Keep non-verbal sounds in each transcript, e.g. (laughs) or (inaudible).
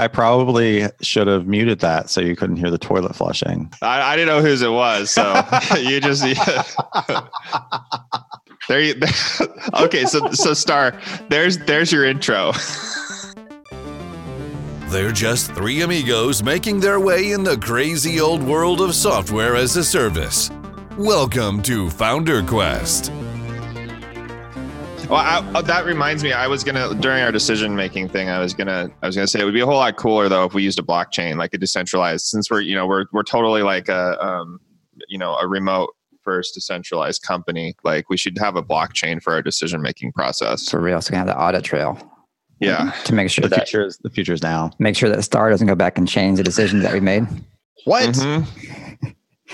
I probably should have muted that so you couldn't hear the toilet flushing. I, I didn't know whose it was, so (laughs) you just there. You, (laughs) okay, so so Star, there's there's your intro. They're just three amigos making their way in the crazy old world of software as a service. Welcome to Founder Quest. Well, I, oh, that reminds me. I was gonna during our decision making thing. I was gonna I was gonna say it would be a whole lot cooler though if we used a blockchain like a decentralized. Since we're you know we're we're totally like a um, you know a remote first decentralized company. Like we should have a blockchain for our decision making process. For real, So we also have the audit trail. Yeah, to make sure the that future is the future is now. Make sure that Star doesn't go back and change the decisions that we made. What? Mm-hmm.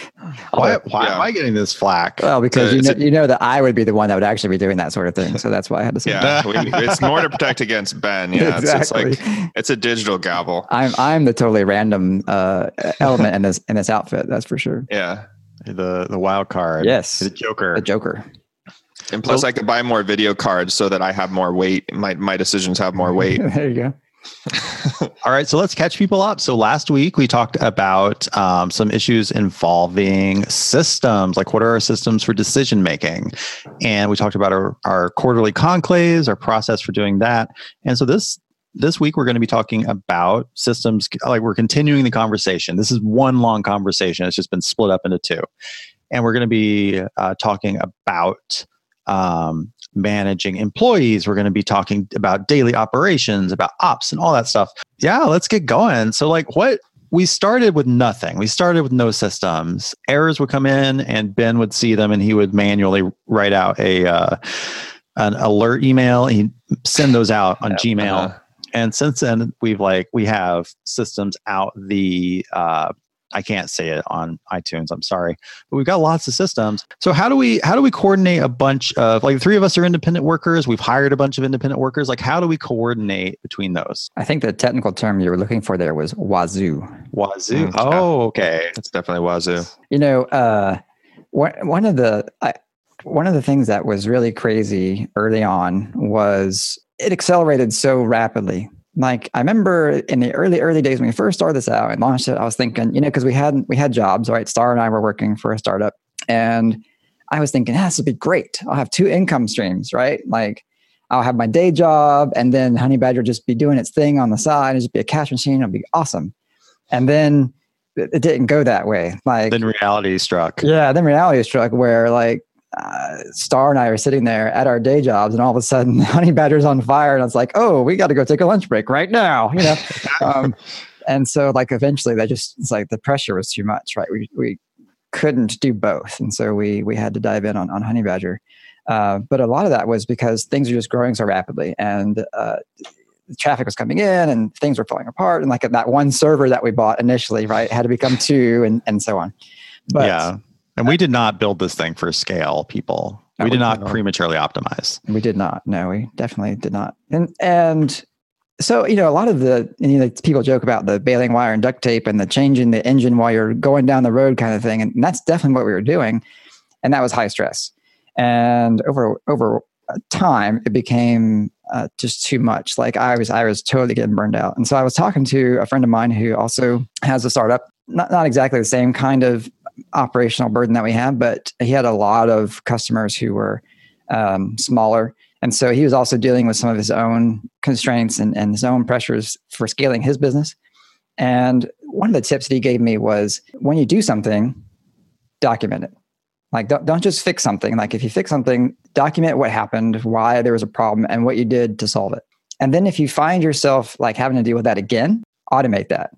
(sighs) Why, why yeah. am I getting this flack? Well, because you know, you know that I would be the one that would actually be doing that sort of thing. So that's why I had to say. Yeah, we, it's more to protect against Ben. Yeah, exactly. it's, it's, like (laughs) it's a digital gavel. I'm I'm the totally random uh, element in this in this outfit. That's for sure. Yeah, the the wild card. Yes, the Joker. The Joker. And plus, I could buy more video cards so that I have more weight. My my decisions have more weight. (laughs) there you go. All right, so let's catch people up. So last week we talked about um, some issues involving systems, like what are our systems for decision making, and we talked about our, our quarterly conclaves, our process for doing that. And so this this week we're going to be talking about systems. Like we're continuing the conversation. This is one long conversation. It's just been split up into two, and we're going to be uh, talking about um, managing employees. We're going to be talking about daily operations, about ops, and all that stuff. Yeah, let's get going. So, like, what we started with nothing. We started with no systems. Errors would come in, and Ben would see them, and he would manually write out a uh, an alert email. He'd send those out on Gmail. Uh-huh. And since then, we've like we have systems out the uh, I can't say it on iTunes. I'm sorry, but we've got lots of systems. So how do we how do we coordinate a bunch of like the three of us are independent workers? We've hired a bunch of independent workers. Like how do we coordinate between those? I think the technical term you were looking for there was wazoo. Wazoo. Mm, oh, okay. That's definitely wazoo. You know, uh, one one of the I, one of the things that was really crazy early on was it accelerated so rapidly like I remember in the early early days when we first started this out and launched it, I was thinking, you know, because we had we had jobs, right? Star and I were working for a startup, and I was thinking, ah, this would be great. I'll have two income streams, right? Like I'll have my day job, and then Honeybadger just be doing its thing on the side. It'd just be a cash machine. It'd be awesome. And then it didn't go that way. Like then reality struck. Yeah, then reality struck where like uh, Star and I are sitting there at our day jobs, and all of a sudden, (laughs) Honeybadger's on fire, and it's like, oh, we got to go take a lunch break right now, you know. (laughs) um, and so, like, eventually, that just it's like the pressure was too much, right? We we couldn't do both, and so we we had to dive in on on Honeybadger. Uh, but a lot of that was because things are just growing so rapidly, and uh, traffic was coming in, and things were falling apart, and like that one server that we bought initially, right, had to become two, and and so on. But yeah and we did not build this thing for scale, people. We did not prematurely optimize. We did not. No, we definitely did not. And and so you know, a lot of the you know people joke about the baling wire and duct tape and the changing the engine while you're going down the road kind of thing, and that's definitely what we were doing, and that was high stress. And over over time, it became uh, just too much. Like I was I was totally getting burned out. And so I was talking to a friend of mine who also has a startup, not not exactly the same kind of operational burden that we have, but he had a lot of customers who were um, smaller. And so he was also dealing with some of his own constraints and, and his own pressures for scaling his business. And one of the tips that he gave me was when you do something, document it. Like, don't, don't just fix something. Like, if you fix something, document what happened, why there was a problem, and what you did to solve it. And then if you find yourself like having to deal with that again, automate that.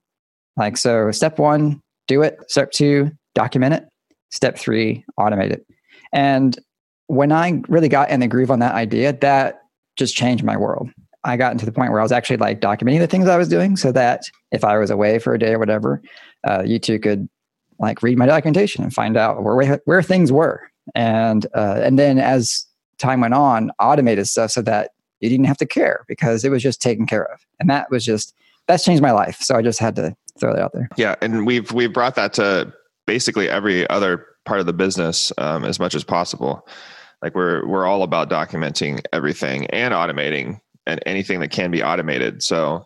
Like, so step one, do it. Step two, document it. Step three, automate it. And when I really got in the groove on that idea, that just changed my world. I got into the point where I was actually like documenting the things I was doing so that if I was away for a day or whatever, uh, you two could like read my documentation and find out where where things were. And uh, and then as time went on, automated stuff so that you didn't have to care because it was just taken care of. And that was just that's changed my life. So I just had to throw that out there. Yeah, and we've we've brought that to basically every other part of the business um, as much as possible. Like we're we're all about documenting everything and automating and anything that can be automated. So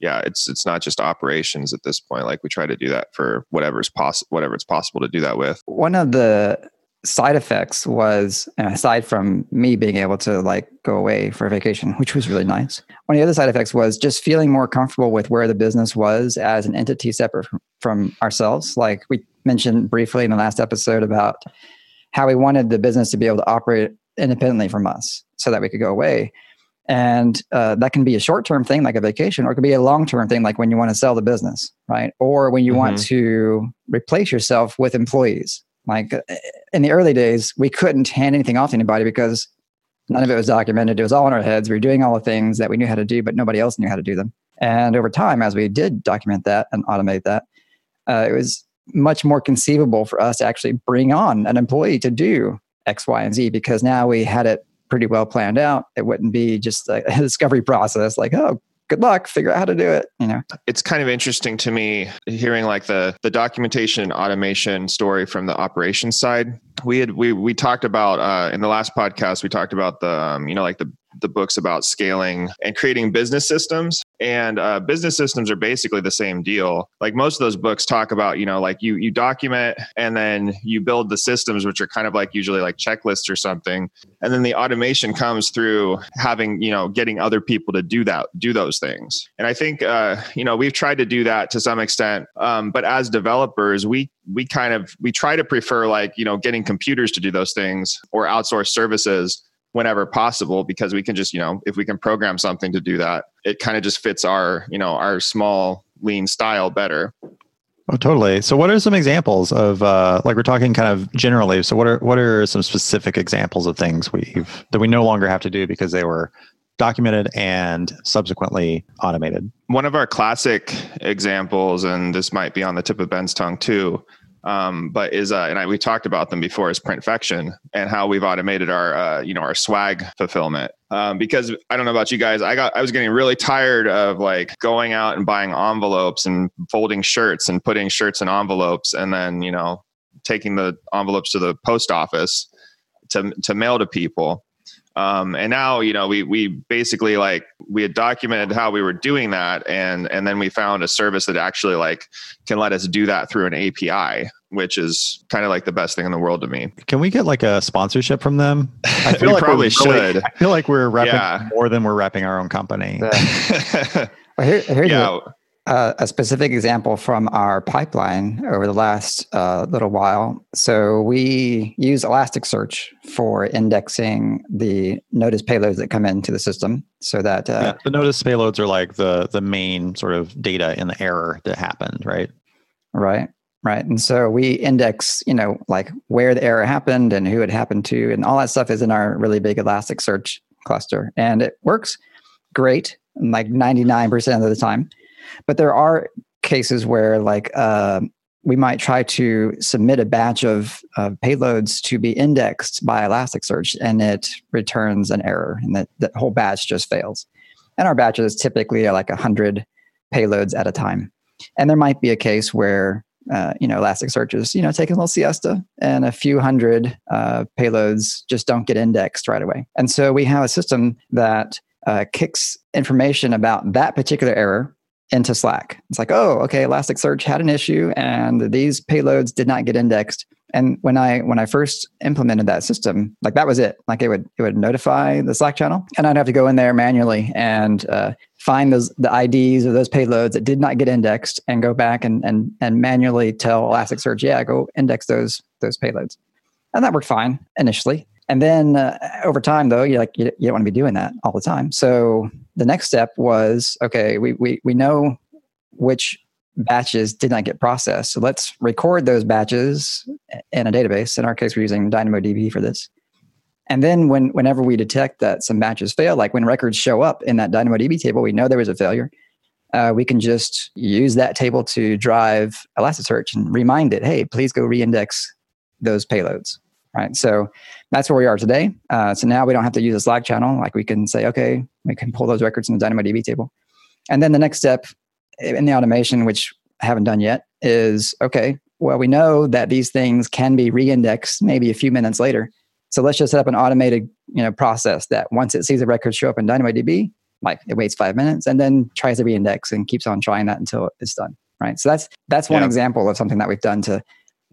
yeah, it's it's not just operations at this point. Like we try to do that for whatever's possible, whatever it's possible to do that with. One of the side effects was aside from me being able to like go away for a vacation which was really nice one of the other side effects was just feeling more comfortable with where the business was as an entity separate from, ourselves. Like we mentioned briefly in the last episode about how we wanted the business to be able to operate independently from us so that we could go away. And uh, that can be a short-term thing like a vacation or it could be a long-term thing like when you want to sell the business right? Or when you mm-hmm. want to replace yourself with employees like uh, in the early days, we couldn't hand anything off to anybody because none of it was documented. It was all in our heads. We were doing all the things that we knew how to do, but nobody else knew how to do them. And over time, as we did document that and automate that, uh, it was much more conceivable for us to actually bring on an employee to do X, Y, and Z because now we had it pretty well planned out. It wouldn't be just a (laughs) discovery process like, oh, good luck figure out how to do it you know. It's kind of interesting to me hearing like the the documentation and automation story from the operations side. We had we we talked about uh, in the last podcast we talked about the um, you know like the the books about scaling and creating business systems. And uh, business systems are basically the same deal. Like most of those books talk about you know like you you document and then you build the systems which are kind of like usually like checklists or something. And then the automation comes through having you know getting other people to do that do those things. And i think uh, you know we've tried to do that to some extent. Um, but as developers we we kind of we try to prefer like you know getting computers to do those things or outsource services whenever possible because we can just you know if we can program something to do that it kind of just fits our you know our small lean style better. Oh totally. So what are some examples of uh, like we're talking kind of generally so what are what are some specific examples of things we've that we no longer have to do because they were documented and subsequently automated? One of our classic examples and this might be on the tip of ben's tongue too um, but is uh, and I, we talked about them before is printfection and how we've automated our uh, you know our swag fulfillment. Um, because I don't know about you guys I got I was getting really tired of like going out and buying envelopes and folding shirts and putting shirts in envelopes and then you know taking the envelopes to the post office to to mail to people um, and now, you know, we we basically like we had documented how we were doing that, and and then we found a service that actually like can let us do that through an API, which is kind of like the best thing in the world to me. Can we get like a sponsorship from them? (laughs) I feel like probably should. I feel like we're repping yeah. more than we're repping our own company. (laughs) well, here, here's yeah uh, a specific example from our pipeline over the last uh, little while. So we use Elasticsearch for indexing the notice payloads that come into the system, so that uh, yeah, the notice payloads are like the the main sort of data in the error that happened, right? Right. Right. And so we index, you know, like where the error happened and who it happened to, and all that stuff is in our really big Elasticsearch cluster. And it works great, like 99% of the time. But there are cases where, like, uh, we might try to submit a batch of uh, payloads to be indexed by Elasticsearch, and it returns an error, and that, that whole batch just fails. And our batches typically are like 100 payloads at a time. And there might be a case where uh, you know, Elasticsearch is, you know, taking a little siesta and a few hundred uh, payloads just don't get indexed right away. And so we have a system that uh, kicks information about that particular error into Slack. It's like, oh, okay, Elasticsearch had an issue and these payloads did not get indexed. And when I when I first implemented that system, like that was it. Like it would it would notify the Slack channel, and I'd have to go in there manually and uh, find those the IDs of those payloads that did not get indexed, and go back and and and manually tell Elasticsearch, yeah, go index those those payloads. And that worked fine initially. And then uh, over time, though, you're like you, you don't want to be doing that all the time. So the next step was okay. We we we know which batches did not get processed. So let's record those batches in a database. In our case, we're using DynamoDB for this. And then when whenever we detect that some batches fail, like when records show up in that DynamoDB table, we know there was a failure. Uh, we can just use that table to drive Elasticsearch and remind it, hey, please go reindex those payloads right? So that's where we are today. Uh, so now we don't have to use a Slack channel. Like we can say, okay, we can pull those records in the DynamoDB table. And then the next step in the automation, which I haven't done yet, is okay, well, we know that these things can be re-indexed maybe a few minutes later. So let's just set up an automated you know, process that once it sees a record show up in DynamoDB, Like it waits five minutes and then tries to reindex and keeps on trying that until it's done. Right. So that's that's one Yeah. example of something that we've done to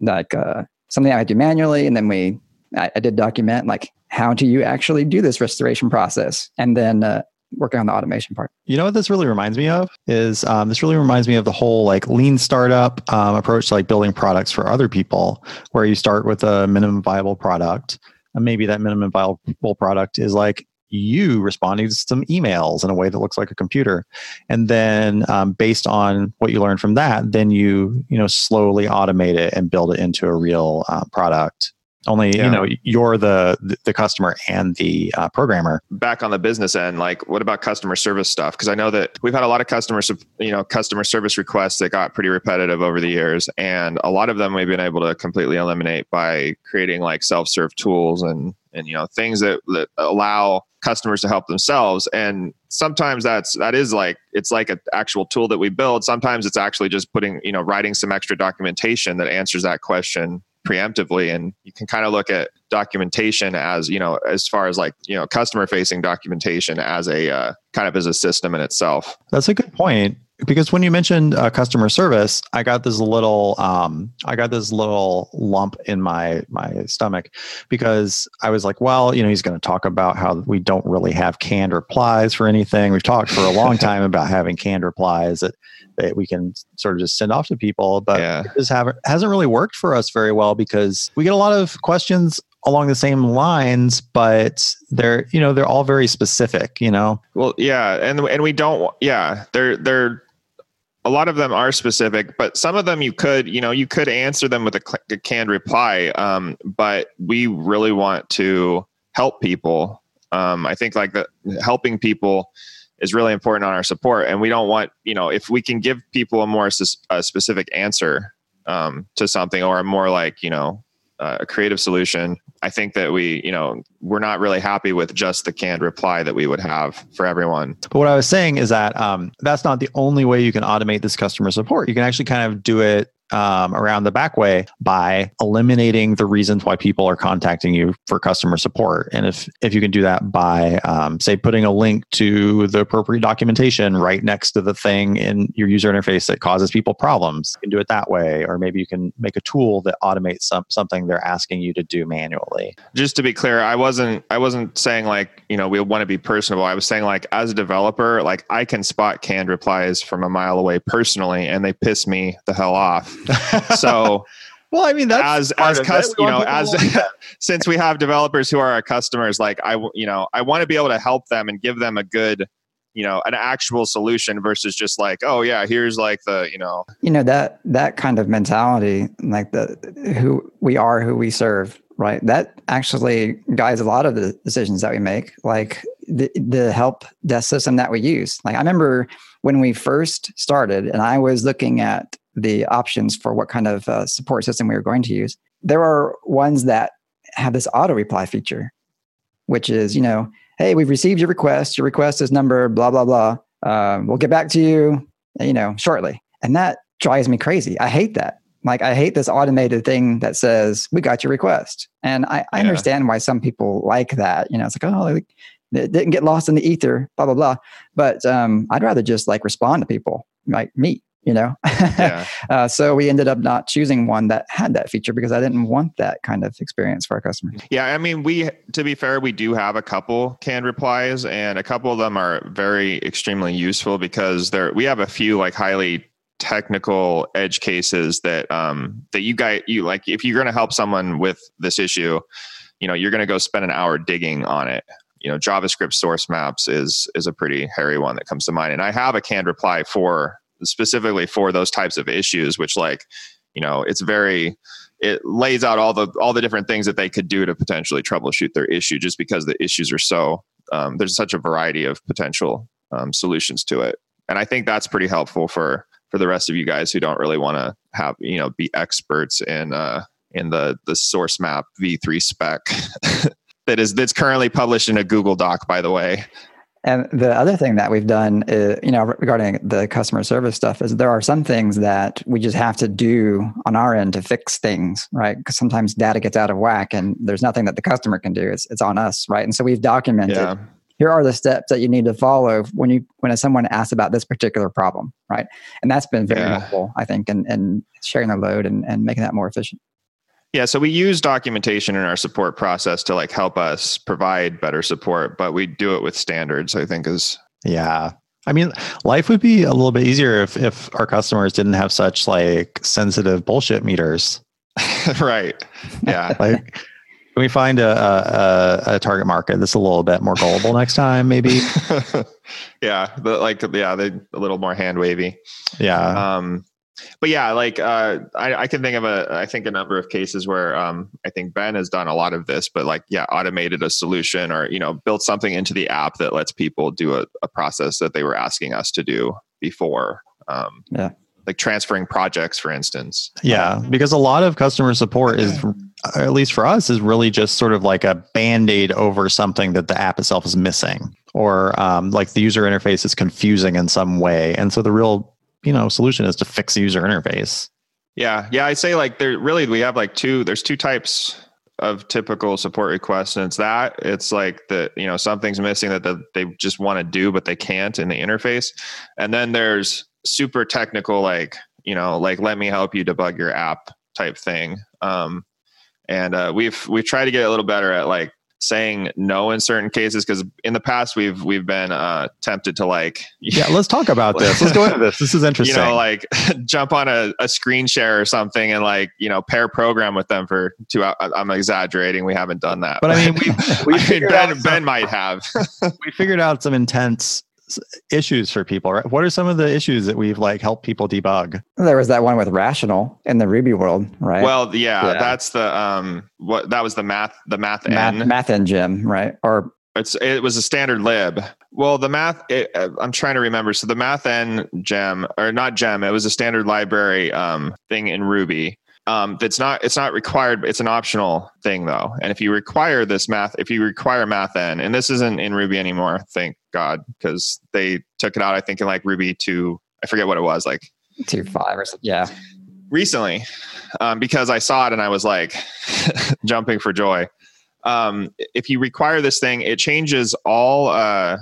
like uh, something I do manually, and then we I, I did document like how do you actually do this restoration process, and then uh, working on the automation part. You know what this really reminds me of? Is um, this really reminds me of the whole like lean startup um, approach to like building products for other people, where you start with a minimum viable product, and maybe that minimum viable product is like you responding to some emails in a way that looks like a computer, and then um, based on what you learn from that, then you you know slowly automate it and build it into a real uh, product. Only Yeah. you know you're the the customer and the uh, programmer. back on the business end like what about customer service stuff because i know that we've had a lot of customer you know customer service requests that got pretty repetitive over the years and a lot of them we've been able to completely eliminate by creating like self-serve tools and and you know things that, that allow customers to help themselves. And sometimes that's that is like it's like an actual tool that we build. Sometimes it's actually just putting you know writing some extra documentation that answers that question preemptively. And you can kind of look at documentation as you know as far as like you know customer facing documentation as a uh, kind of as a system in itself. That's a good point because when you mentioned uh, customer service, I got this little, um, I got this little lump in my my stomach because I was like, well, you know, he's going to talk about how we don't really have canned replies for anything. We've talked for a long (laughs) time about having canned replies that that we can sort of just send off to people, but yeah this haven't hasn't really worked for us very well because we get a lot of questions along the same lines, but they're you know they're all very specific. You know, well yeah and and we don't yeah they're they're a lot of them are specific but some of them you could you know you could answer them with a, a canned reply um, but we really want to help people. Um, i think like the helping people is really important on our support and we don't want you know if we can give people a more a specific answer um, to something or a more like you know uh, a creative solution i think that we you know we're not really happy with just the canned reply that we would have for everyone But what I was saying is that um, that's not the only way you can automate this customer support. You can actually kind of do it um, around the back way by eliminating the reasons why people are contacting you for customer support. And if if you can do that by um, say putting a link to the appropriate documentation right next to the thing in your user interface that causes people problems, you can do it that way. Or maybe you can make a tool that automates some, something they're asking you to do manually. just to be clear i wasn't i wasn't saying like you know we want to be personable i was saying like as a developer like i can spot canned replies from a mile away personally and they piss me the hell off (laughs) so well, I mean as as cus- you know as (laughs) since we have developers who are our customers like I you know i want to be able to help them and give them a good you know an actual solution versus just like oh yeah here's like the you know you know that that kind of mentality like the who we are who we serve right? That actually guides a lot of the decisions that we make like the, the help desk system that we use. Like i remember when we first started and i was looking at the options for what kind of uh, support system we were going to use there are ones that have this auto reply feature which is you know hey we've received your request. Your request is number blah blah blah. Um, we'll get back to you you know shortly. And that drives me crazy. I hate that. Like i hate this automated thing that says we got your request. And i, I Yeah. understand why some people like that. You know it's like oh like, it didn't get lost in the ether blah blah blah. But um, i'd rather just like respond to people like me you know? (laughs) Yeah. Uh, so we ended up not choosing one that had that feature because i didn't want that kind of experience for our customers. Yeah, I mean, we to be fair, we do have a couple canned replies, and a couple of them are very extremely useful because there we have a few like highly technical edge cases that um that you guys you like if you're going to help someone with this issue, you know, you're going to go spend an hour digging on it. You know, JavaScript source maps is is a pretty hairy one that comes to mind, and I have a canned reply for specifically for those types of issues, which like you know it's very it lays out all the all the different things that they could do to potentially troubleshoot their issue just because the issues are so um, there's such a variety of potential um, solutions to it. And i think that's pretty helpful for for the rest of you guys who don't really want to have you know be experts in uh in the the source map v3 spec (laughs) that is that's currently published in a google doc by the way And the other thing that we've done, is, you know, regarding the customer service stuff, is there are some things that we just have to do on our end to fix things, right? Because sometimes data gets out of whack, and there's nothing that the customer can do. It's it's on us, right? And so we've documented yeah here are the steps that you need to follow when you when someone asks about this particular problem, right? And that's been very Yeah. helpful, I think, in, in sharing the load and, and making that more efficient. Yeah, so we use documentation in our support process to like help us provide better support, but we do it with standards. I think is Yeah. I mean, life would be a little bit easier if, if our customers didn't have such like sensitive bullshit meters. (laughs) right. Yeah, (laughs) Like, can we find a, a, a- target market that's a little bit more gullible next time? Maybe. (laughs) yeah, the, like yeah, they a little more hand wavy. Yeah. um but yeah like uh I, I can think of a i think a number of cases where um i think ben has done a lot of this but like yeah automated a solution or you know built something into the app that lets people do a, a process that they were asking us to do before um Yeah. like transferring projects for instance Yeah, because a lot of customer support is, at least for us, is really just sort of like a band aid over something that the app itself is missing, or um, like the user interface is confusing in some way. And so the real, you know, solution is to fix the user interface. Yeah, yeah. I say like there really we have like two. There's two types of typical support requests, and it's that it's like the you know something's missing that the, they just want to do but they can't in the interface, and then there's super technical like you know like let me help you debug your app type thing. Um, and uh, we've we've tried to get a little better at like saying no in certain cases because in the past we've we've been uh, tempted to like Yeah, let's talk about this. Let's go into this. This is interesting. (laughs) you know, like (laughs) jump on a, a screen share or something and like, you know, pair program with them for two hours. I'm exaggerating. We haven't done that. but I mean, we (laughs) we I mean, Ben, ben might have. we figured out some intense issues for people. Right? What are some of the issues that we've like helped people debug? There was that one with rational in the Ruby world, right? well, yeah, Yeah. that's the, um, what that was the math, the math math, N. math engine, right? Or It's, it was a standard lib. Well, the math, it, uh, I'm trying to remember. So the mathn gem or not gem, it was a standard library, um, thing in Ruby. Um, that's not it's not required it's an optional thing though and if you require this math if you require mathn and this isn't in ruby anymore thank god because they took it out i think in like ruby 2 i forget what it was like two five or something. Yeah. recently um, because i saw it and i was like (laughs) jumping for joy um, if you require this thing it changes all uh,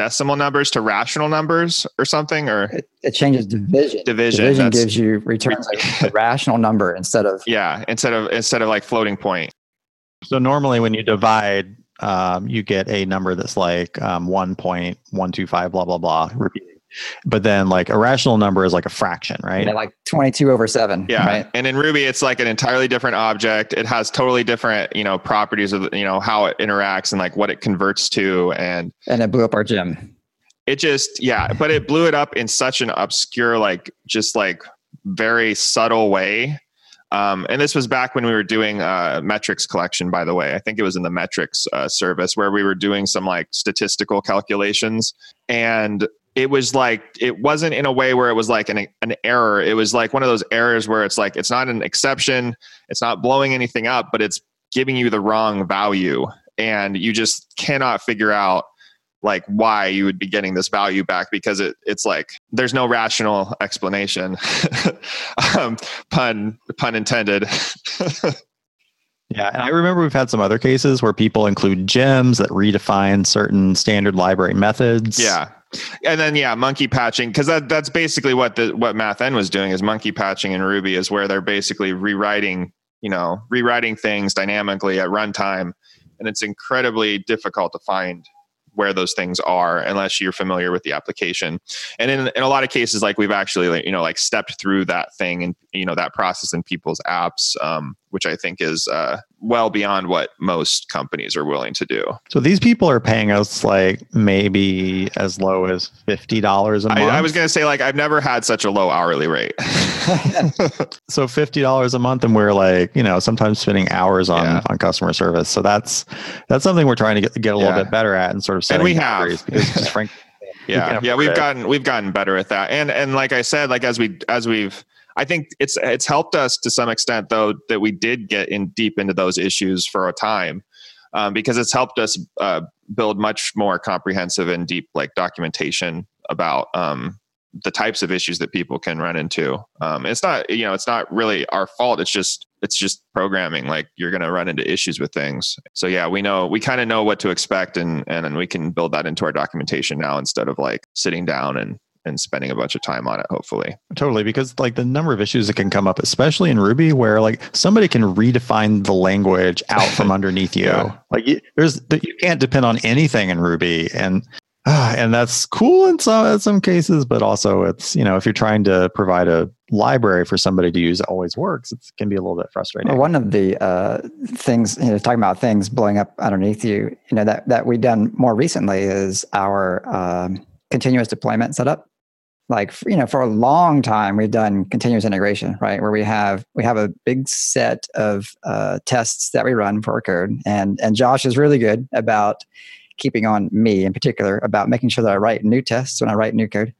decimal numbers to rational numbers or something or It, it changes division. Division, Division gives you returns like a rational number instead of (laughs) yeah instead of instead of like floating point So normally when you divide, um, you get a number that's like um, 1.125, blah, blah, blah, repeating. But then like a rational number is like a fraction, right? yeah, like 22 over 7. Yeah. Right. And in Ruby, it's like an entirely different object. It has totally different, you know, properties of, you know, how it interacts and like what it converts to. And And it blew up our gem. it just, yeah, but it blew it up in such an obscure, like, just like very subtle way. Um, and this was back when we were doing uh, metrics collection, by the way. I think it was in the metrics uh, service where we were doing some like statistical calculations. And it was like, it wasn't in a way where it was like an, an error. It was like one of those errors where it's like, it's not an exception, it's not blowing anything up, but it's giving you the wrong value. And you just cannot figure out like why you would be getting this value back because it it's like there's no rational explanation (laughs) um, pun pun intended (laughs) Yeah, and I remember we've had some other cases where people include gems that redefine certain standard library methods. yeah and then yeah monkey patching because that that's basically what the what mathn was doing is monkey patching in ruby is where they're basically rewriting you know rewriting things dynamically at runtime. And it's incredibly difficult to find where those things are unless you're familiar with the application. And in, in a lot of cases like we've actually you know like stepped through that thing and you know that process in people's apps um, which i think is uh, well beyond what most companies are willing to do So these people are paying us like maybe as low as fifty dollars a month. I, I was going to say like i've never had such a low hourly rate (laughs) so fifty dollars a month, and we're like, you know, sometimes spending hours on Yeah. on customer service. So that's that's something we're trying to get, get a little Yeah. bit better at, and sort of setting we have. because (laughs) frankly, yeah yeah we've it. gotten we've gotten better at that and and like i said like as we as we've i think it's it's helped us to some extent though that we did get in deep into those issues for a time um, because it's helped us uh, build much more comprehensive and deep like documentation about um, the types of issues that people can run into um, it's not you know it's not really our fault it's just it's just programming. Like you're going to run into issues with things. So yeah, we know we kind of know what to expect, and and we can build that into our documentation now instead of like sitting down and and spending a bunch of time on it hopefully. Totally because like the number of issues that can come up especially in ruby where like somebody can redefine the language out from (laughs) underneath you. Yeah. like you, there's you can't depend on anything in ruby and uh, and that's cool in some in some cases but also it's you know if you're trying to provide a library for somebody to use it always works. It can be a little bit frustrating. Well, one of the uh, things you know talking about things blowing up underneath you you know that that we've done more recently is our um, continuous deployment setup like you know for a long time we've done continuous integration right? Where we have we have a big set of uh, tests that we run for our code. And and josh is really good about keeping on me in particular about making sure that i write new tests when i write new code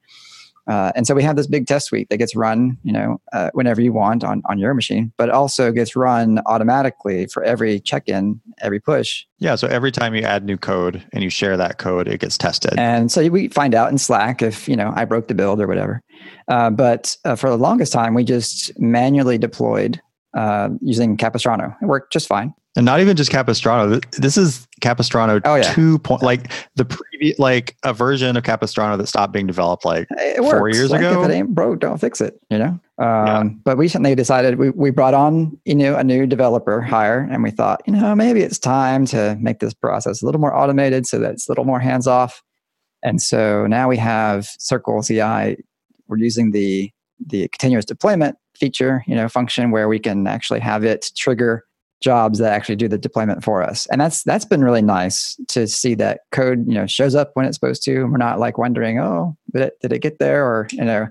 uh, and so we have this big test suite that gets run, you know, uh, whenever you want on, on your machine, but also gets run automatically for every check-in, every push. Yeah. So every time you add new code and you share that code, it gets tested. And so we find out in Slack if, you know, I broke the build or whatever. Uh, but uh, for the longest time, we just manually deployed uh, using Capistrano. It worked just fine and not even just Capistrano. This is Capistrano oh, yeah. two point, like the previous, like a version of Capistrano that stopped being developed like four years like ago. If it ain't broke, don't fix it. You know. Um, yeah. But recently decided we we brought on you know a new developer hire, and we thought you know maybe it's time to make this process a little more automated so that it's a little more hands off. And so now we have Circle CI. We're using the the continuous deployment feature, you know, function where we can actually have it trigger jobs that actually do the deployment for us. And that's that's been really nice to see that code you know shows up when it's supposed to and we're not like wondering oh did it, did it get there? Or you know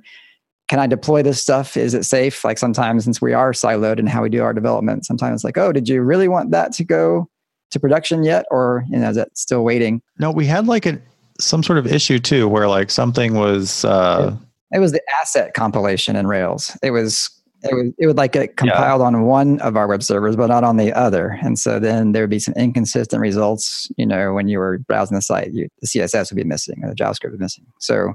can i deploy this stuff? Is it safe? Like sometimes since we are siloed in how we do our development sometimes it's like oh did you really want that to go to production yet? Or you know is that still waiting? No we had like a some sort of issue too where like something was uh it was the asset compilation in rails. It was it would, it would like get compiled yeah. on one of our web servers, but not on the other. And so then there would be some inconsistent results. You know, when you were browsing the site, you, the CSS would be missing or the JavaScript would be missing. So,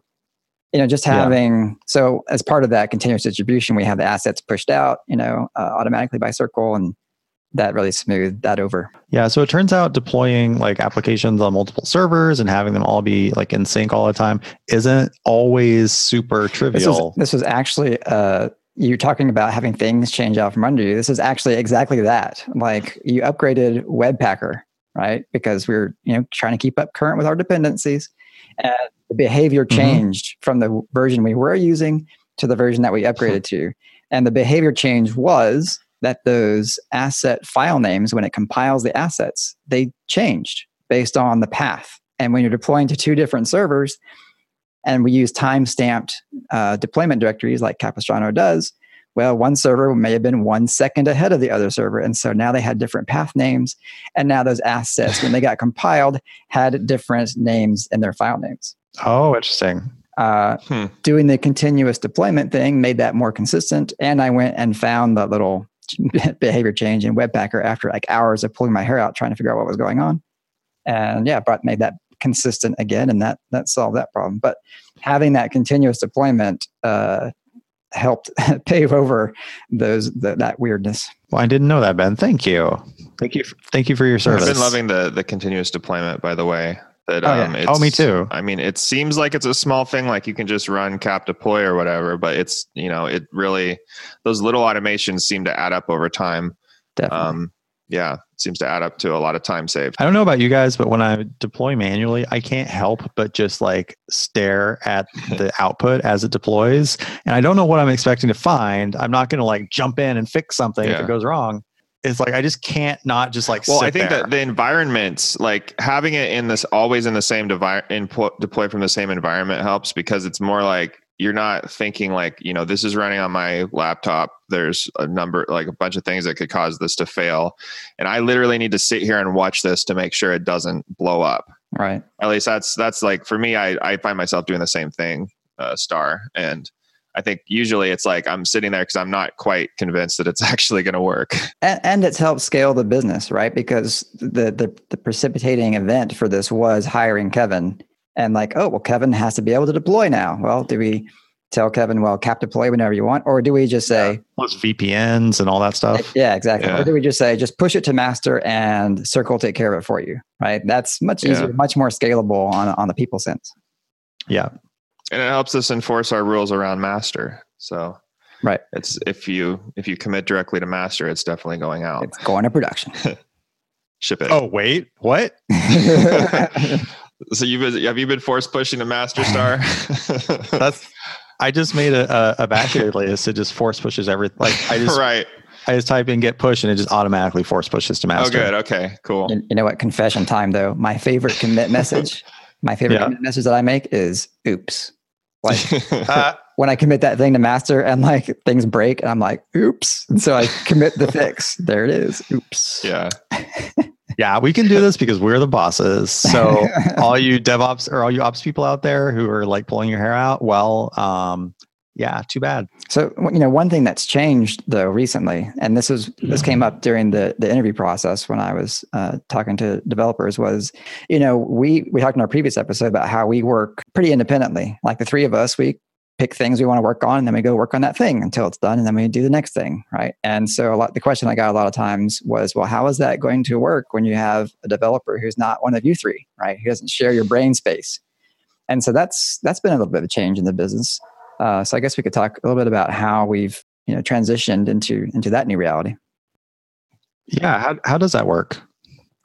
you know, just having, yeah. so as part of that continuous distribution, we have the assets pushed out, you know, uh, automatically by Circle and that really smoothed that over. Yeah. So it turns out deploying like applications on multiple servers and having them all be like in sync all the time isn't always super trivial. This was, this was actually, uh, you're talking about having things change out from under you. This is actually exactly that. Like you upgraded Webpacker, right? Because we are you know trying to keep up current with our dependencies. And the behavior mm-hmm. changed mm-hmm. from the version we were using to the version that we upgraded to. And the behavior change was that those asset file names, when it compiles the assets, they changed based on the path. And when you're deploying to two different servers, and we use time stamped uh, deployment directories like Capistrano does, well, one server may have been one second ahead of the other server. And so now they had different path names. And now those assets, when they got compiled, had different names in their file names. Oh, interesting. Uh, hmm. Doing the continuous deployment thing made that more consistent. And I went and found the little (laughs) behavior change in Webpacker after like hours of pulling my hair out trying to figure out what was going on. And yeah, brought made that consistent again, and that that solved that problem. But having that continuous deployment uh, helped (laughs) pave over those the, that weirdness. Well, I didn't know that, Ben. Thank you. Thank you. For, thank you for your service. I've been loving the the continuous deployment. By the way, that oh, um, yeah. oh me too. I mean, it seems like it's a small thing, like you can just run cap deploy or whatever, but it's you know, it really those little automations seem to add up over time. Definitely. Um, yeah, seems to add up to a lot of time saved. I don't know about you guys, but when I deploy manually, I can't help but just like stare at the (laughs) output as it deploys. And I don't know what I'm expecting to find. I'm not going to like jump in and fix something yeah. if it goes wrong. It's like I just can't not just like. Well, I think there. that the environments, like having it in this always in the same devi- input deploy from the same environment helps because it's more like you're not thinking like you know this is running on my laptop. There's a number like a bunch of things that could cause this to fail. And i literally need to sit here and watch this to make sure it doesn't blow up. Right. At least that's that's like for me i i find myself doing the same thing uh, star. And I think usually it's like I'm sitting there because I'm not quite convinced that it's (laughs) actually going to work. And, and, it's helped scale the business, right? Because the, the the precipitating event for this was hiring Kevin and like, oh, well, Kevin has to be able to deploy now. Well, do we tell Kevin, well, cap deploy whenever you want? Or do we just say, Plus VPNs and all that stuff. (laughs) yeah, exactly. Yeah. Or do we just say, just push it to master and Circle will take care of it for you? Right. That's much Yeah. easier, much more scalable on, on the people sense. Yeah. and it helps us enforce our rules around master. So Right. it's if you if you commit directly to master, it's definitely going out. It's going to production. (laughs) Ship it. Oh wait, what? (laughs) so you've been, have you been force pushing to master star? (laughs) That's. I just made a, a, a bash alias. It just force pushes everything. Like I just right. I just type in git push and it just automatically force pushes to master. Oh, good. Okay. Cool. you, you know what? Confession time, though. My favorite commit message, my favorite Yeah. commit message that I make is oops. Like (laughs) Uh, when I commit that thing to master and like things break, and I'm like, oops. And so I commit the fix. (laughs) There it is. Oops. yeah. (laughs) yeah, we can do this because we're the bosses. So all you DevOps or all you ops people out there who are like pulling your hair out, well, um, yeah, too bad. So you know, one thing that's changed though recently, and this was this came up during the the interview process when I was uh, talking to developers, was you know we we talked in our previous episode about how we work pretty independently. Like the three of us, we pick things we want to work on, and then we go work on that thing until it's done, and then we do the next thing, right? And so a lot the question I got a lot of times was, well, how is that going to work when you have a developer who's not one of you three, right? Who doesn't share your brain space? And so that's that's been a little bit of a change in the business. Uh, so I guess we could talk a little bit about how we've you know transitioned into into that new reality. Yeah, how how does that work?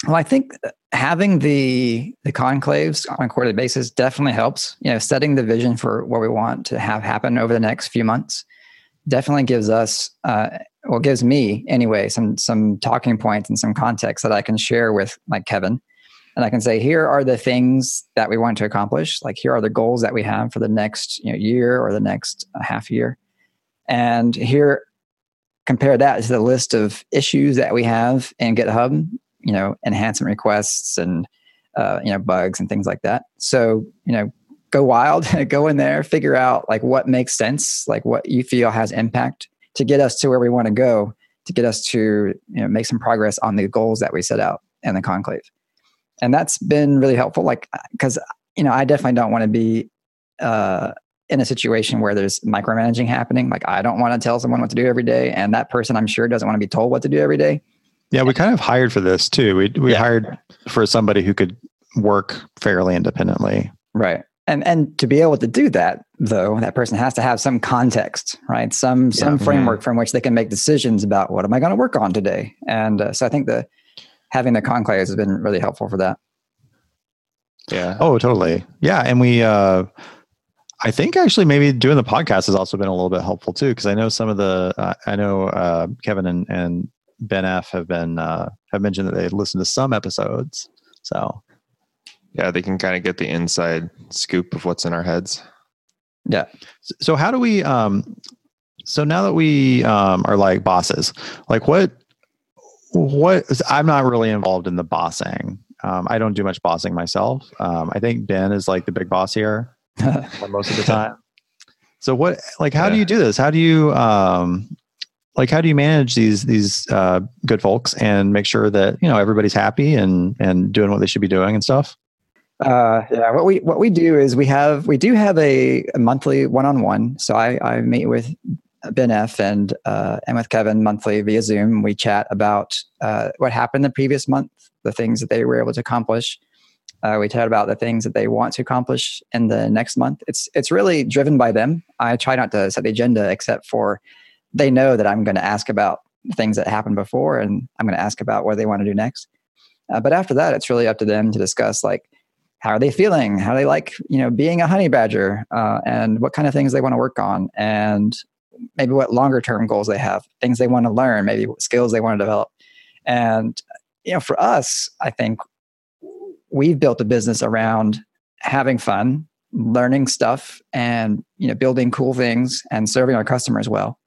Well, I think having the the conclaves on a quarterly basis definitely helps. You know, setting the vision for what we want to have happen over the next few months definitely gives us, uh, well, gives me anyway, some some talking points and some context that I can share with like Kevin, and I can say, here are the things that we want to accomplish. Like here are the goals that we have for the next you know, year or the next uh, half year, and here compare that to the list of issues that we have in GitHub you know enhancement requests and uh, you know bugs and things like that. So you know go wild (laughs) go in there figure out like what makes sense like what you feel has impact to get us to where we want to go to get us to you know make some progress on the goals that we set out in the conclave and that's been really helpful like because you know i definitely don't want to be uh, in a situation where there's micromanaging happening like i don't want to tell someone what to do every day and that person i'm sure doesn't want to be told what to do every day Yeah, we kind of hired for this too. We we Yeah. hired for somebody who could work fairly independently. Right. And and to be able to do that, though, that person has to have some context, right? Some some Yeah. framework from which they can make decisions about what am I going to work on today. And uh, so I think the having the conclaves has been really helpful for that. Yeah. Oh, totally. Yeah, and we uh I think actually maybe doing the podcast has also been a little bit helpful too because I know some of the uh, I know uh, Kevin and, and Ben F have been uh, have mentioned that they listened to some episodes. So Yeah. They can kind of get the inside scoop of what's in our heads. Yeah. so how do we um so now that we um are like bosses like what what i'm not really involved in the bossing. Um i don't do much bossing myself. Um i think ben is like the big boss here (laughs) most of the time. So what like how do you do this? How do you um like how do you manage these these uh good folks and make sure that you know everybody's happy and and doing what they should be doing and stuff? Uh, yeah, what we what we do is we have we do have a, a monthly one on one. So I I meet with Ben F and uh, and with Kevin monthly via Zoom. We chat about uh, what happened the previous month, the things that they were able to accomplish. Uh, we chat about the things that they want to accomplish in the next month. It's it's really driven by them. I try not to set the agenda, except for they know that I'm going to ask about things that happened before, and I'm going to ask about what they want to do next. Uh, but after that, it's really up to them to discuss like how are they feeling how they like you know being a honey badger uh, and what kind of things they want to work on and maybe what longer term goals they have things they want to learn maybe what skills they want to develop and you know for us i think we've built a business around having fun learning stuff and you know building cool things and serving our customers well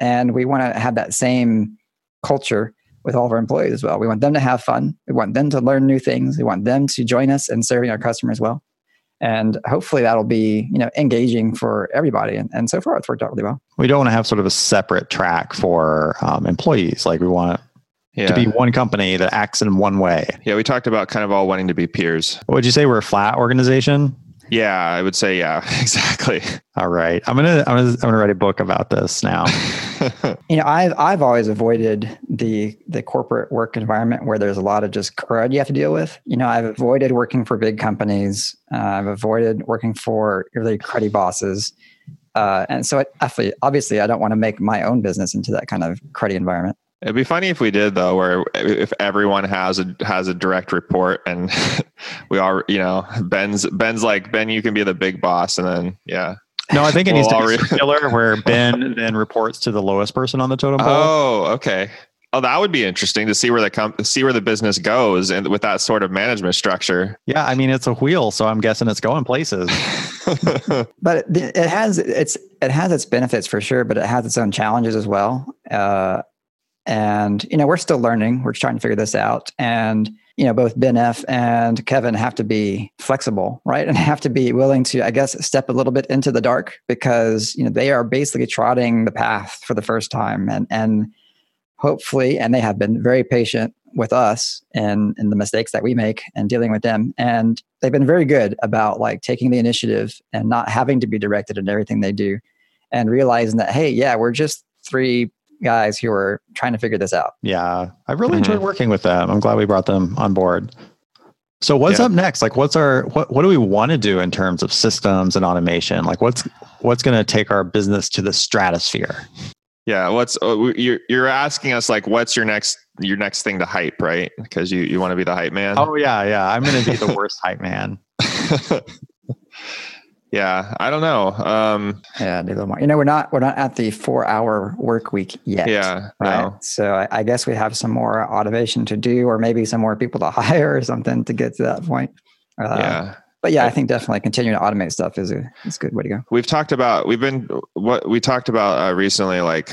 and we want to have that same culture with all of our employees as well. We want them to have fun. We want them to learn new things. We want them to join us in serving our customers well. And hopefully that'll be, you know, engaging for everybody. And, and so far it's worked out really well. we don't want to have sort of a separate track for um, employees like we want Yeah. to be one company that acts in one way. yeah. We talked about kind of all wanting to be peers. What would you say? We're a flat organization. Yeah, I would say yeah, (laughs) exactly. All right. I'm gonna I'm gonna I'm gonna write a book about this now. (laughs) You know, I've I've always avoided the the corporate work environment where there's a lot of just crud you have to deal with. You know, I've avoided working for big companies. Uh, I've avoided working for really cruddy bosses. Uh, and so, it, obviously, I don't want to make my own business into that kind of cruddy environment. It'd be funny if we did though, where if everyone has a has a direct report and (laughs) we all, you know, Ben's Ben's like Ben, you can be the big boss, and then yeah. No, I think it We'll needs to be re- circular, where Ben then reports to the lowest person on the totem pole. Oh, okay. Oh, that would be interesting to see where the com- see where the business goes, and with that sort of management structure. Yeah, I mean it's a wheel, so I'm guessing it's going places. (laughs) but it, it has its it has its benefits for sure, but it has its own challenges as well. Uh, and you know, we're still learning. We're trying to figure this out. And you know, both Ben F and Kevin have to be flexible, right, (laughs) and have to be willing to, I guess, step a little bit into the dark because you know they are basically trotting the path for the first time, and and hopefully, and they have been very patient with us and and the mistakes that we make and dealing with them and they've been very good about like taking the initiative and not having to be directed in everything they do and realizing that hey yeah we're just three guys who are trying to figure this out Yeah, I've really enjoyed Mhm. working with them. I'm glad we brought them on board. So what's Yeah. up next? Like, what's our what what do we want to do in terms of systems and automation? Like, what's what's going to take our business to the stratosphere? yeah, what's uh, you're you're asking us like, what's your next your next thing to hype, right? Because you you want to be the hype man. Oh yeah, yeah. I'm going to be the (laughs) worst hype man. (laughs) yeah, I don't know. Um, yeah do a little more you know we're not we're not at the four hour work week yet yeah, right no. so I, I guess we have some more automation to do or maybe some more people to (laughs) hire or something to get to that point uh, yeah. but yeah i think definitely continuing to automate stuff is a is a good way to go we've talked about we've been what we talked about uh, recently like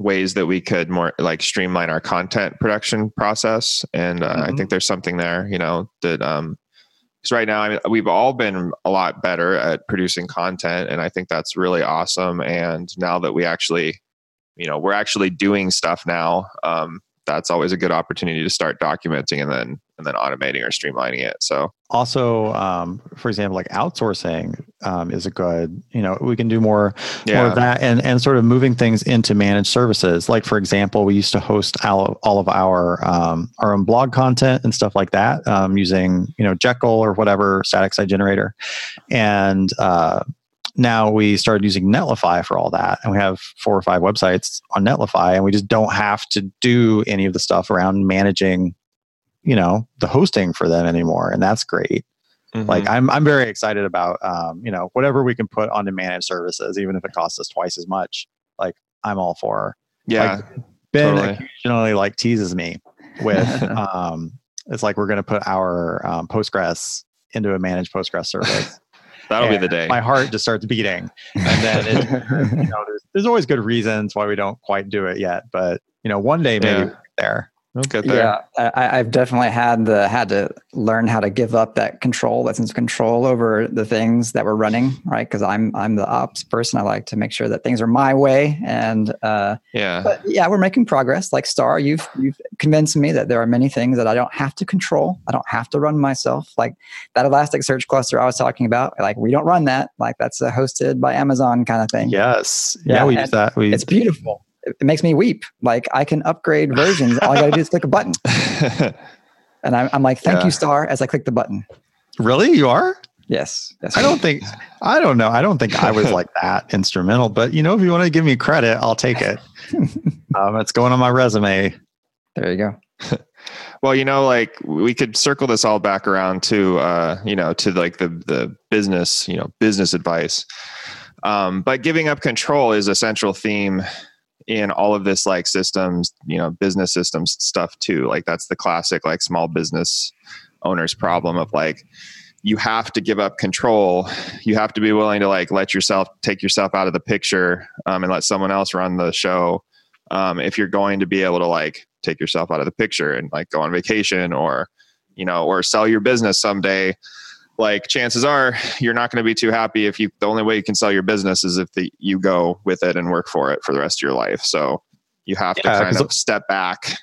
ways that we could more like streamline our content production process and uh, i Mhm. think there's something there you know that um because right now I mean, we've all been a lot better at producing content and i think that's really awesome. And now that we actually you know we're actually doing stuff now um that's always a good opportunity to start documenting and then and then automating or streamlining it. So Also, um, for example, like outsourcing um, is a good. You know, we can do more more of that and and sort of moving things into managed services. Like for example we used to host all, all of our um, our own blog content and stuff like that um, using you know jekyll or whatever static site generator. And uh, now we started using netlify for all that and we have four or five websites on netlify and we just don't have to do any of the stuff around managing you know the hosting for them anymore and that's great Mhm. like I'm I'm very excited about um, you know whatever we can put onto managed services, even if it costs us twice as much. Like I'm all for. yeah Ben Totally. occasionally like teases me with (laughs) um, it's like we're going to put our um, Postgres into a managed Postgres service. That'll be the day My heart just starts beating, and then it, (laughs) you know there's, there's always good reasons why we don't quite do it yet, but you know one day maybe Yeah. there. We'll get there Yeah, I, I've definitely had the had to learn how to give up that control, that sense of control over the things that we're running, right? Because I'm I'm the ops person. I like to make sure that things are my way, and uh, yeah but yeah, we're making progress. Like Starr, you've you've convinced me that there are many things that I don't have to control. I don't have to run myself. Like that Elasticsearch cluster I was talking about. Like we don't run that. Like that's a hosted by Amazon kind of thing. Yes, yeah, Yeah, we and use that. We It's beautiful. It, makes me weep. Like I can upgrade versions. All I got to do is click a button. (laughs) And I'm, I'm like, thank Yeah. you, Starr, as I click the button. really you are. Yes. yes I don't think I don't know. I don't think I was like (laughs) that instrumental, but you know, if you want to give me credit, I'll take it. (laughs) um, it's going on my resume. There you go. Well, you know, like we could circle this all back around to, uh, you know, to like the the business, you know, business advice. Um, but giving up control is a central theme in all of this, like systems, you know, business systems stuff too. Like that's the classic, like small business owners problem of like you have to give up control. You have to be willing to like let yourself take yourself out of the picture um, and let someone else run the show. Um, if you're going to be able to like take yourself out of the picture and like go on vacation or you know or sell your business someday like chances are you're not going to be too happy if you the only way you can sell your business is if the, you go with it and work for it for the rest of your life so you have to Yeah, kind 'cause- of step back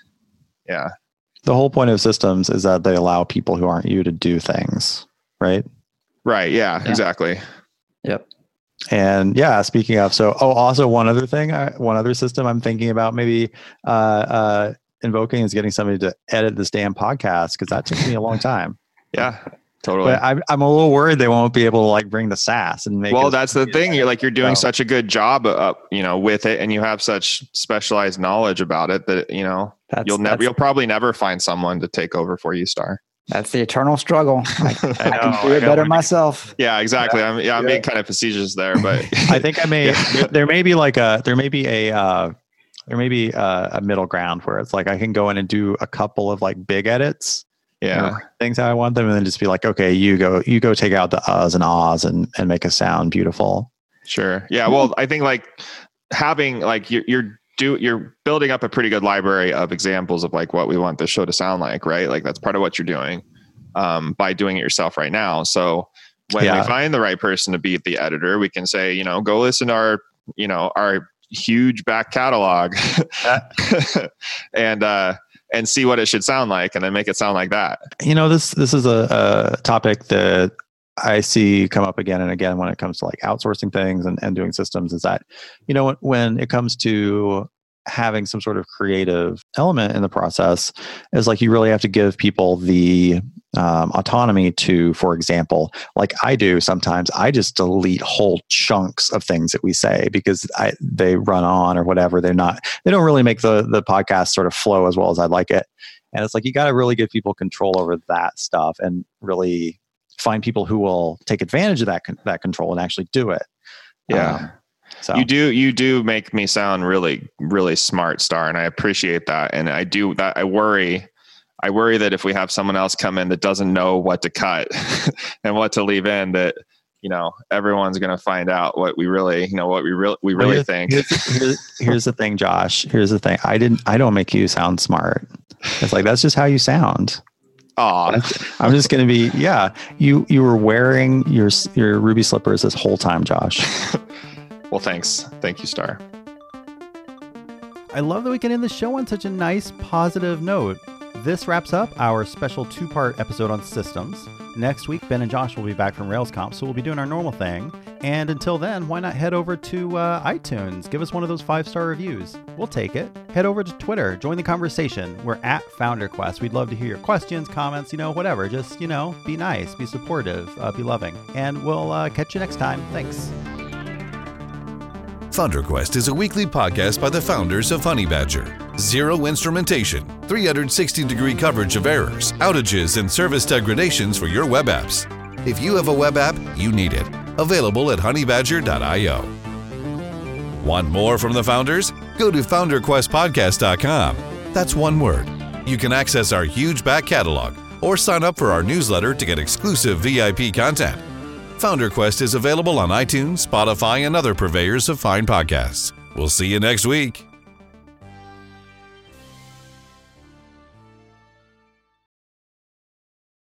yeah The whole point of systems is that they allow people who aren't you to do things, right? Right. Yeah, Yeah. exactly. Yep. And yeah, speaking of, so oh, also one other thing, I, one other system I'm thinking about maybe uh, uh, invoking is getting somebody to edit this damn podcast because that took me a long time. Yeah, totally. But I'm, I'm a little worried they won't be able to like bring the sass and make. well that's the thing you're like you're doing So- such a good job up you know with it and you have such specialized knowledge about it that you know That's you'll never you'll probably never find someone to take over for you Starr that's the eternal struggle. (laughs) I, I know, can do it know. better myself. yeah exactly i'm yeah i'm Yeah. being kind of facetious there but (laughs) I think I may. Yeah. there, there may be like a. There may be a. Uh, there may be a, a middle ground where it's like I can go in and do a couple of like big edits, know, yeah things how I want them, and then just be like, okay, you go, you go, take out the uhs and ahs and and make a sound beautiful. sure. Yeah well i think like having like you're, you're do you're building up a pretty good library of examples of like what we want the show to sound like right? Like that's part of what you're doing um, by doing it yourself right now. So when Yeah. we find the right person to be the editor we can say you know go listen to our you know our huge back catalog. (laughs) And uh and see what it should sound like and then make it sound like that. You know this this is a, a topic that i see come up again and again when it comes to like outsourcing things and, and doing systems is that you know when, when it comes to having some sort of creative element in the process is like you really have to give people the um, autonomy to for example like i do sometimes i just delete whole chunks of things that we say because I, they run on or whatever they're not they don't really make the the podcast sort of flow as well as i'd like it and it's like you got to really give people control over that stuff and really find people who will take advantage of that con- that control and actually do it. Yeah. Um, so You do you do make me sound really really smart, Starr, and I appreciate that. And I do that. I worry. I worry that if we have someone else come in that doesn't know what to cut (laughs) and what to leave in, that you know everyone's going to find out what we really you know what we really we really here's- think. Here's, here's, the thing, Josh. Here's the thing. I didn't. I don't make you sound smart. It's like that's just how you sound. Aw, I'm just gonna be. Yeah, you you were wearing your your ruby slippers this whole time, Josh. (laughs) well, thanks, thank you, Starr. I love that we can end the show on such a nice, positive note. This wraps up our special two part episode on systems. Next week, Ben and Josh will be back from RailsConf, so we'll be doing our normal thing. And until then, why not head over to uh, iTunes? Give us one of those five star reviews. We'll take it. Head over to Twitter, join the conversation. We're at FounderQuest. We'd love to hear your questions, comments, you know, whatever. Just, you know, be nice, be supportive, uh, be loving. And we'll uh, catch you next time. Thanks. FounderQuest is a weekly podcast by the founders of Honeybadger. Zero instrumentation, 360 degree coverage of errors, outages, and service degradations for your web apps. If you have a web app, you need it. Available at honeybadger.io. Want more from the founders? Go to founderquestpodcast.com. That's one word. You can access our huge back catalog or sign up for our newsletter to get exclusive VIP content. FounderQuest is available on iTunes, Spotify, and other purveyors of fine podcasts. We'll see you next week.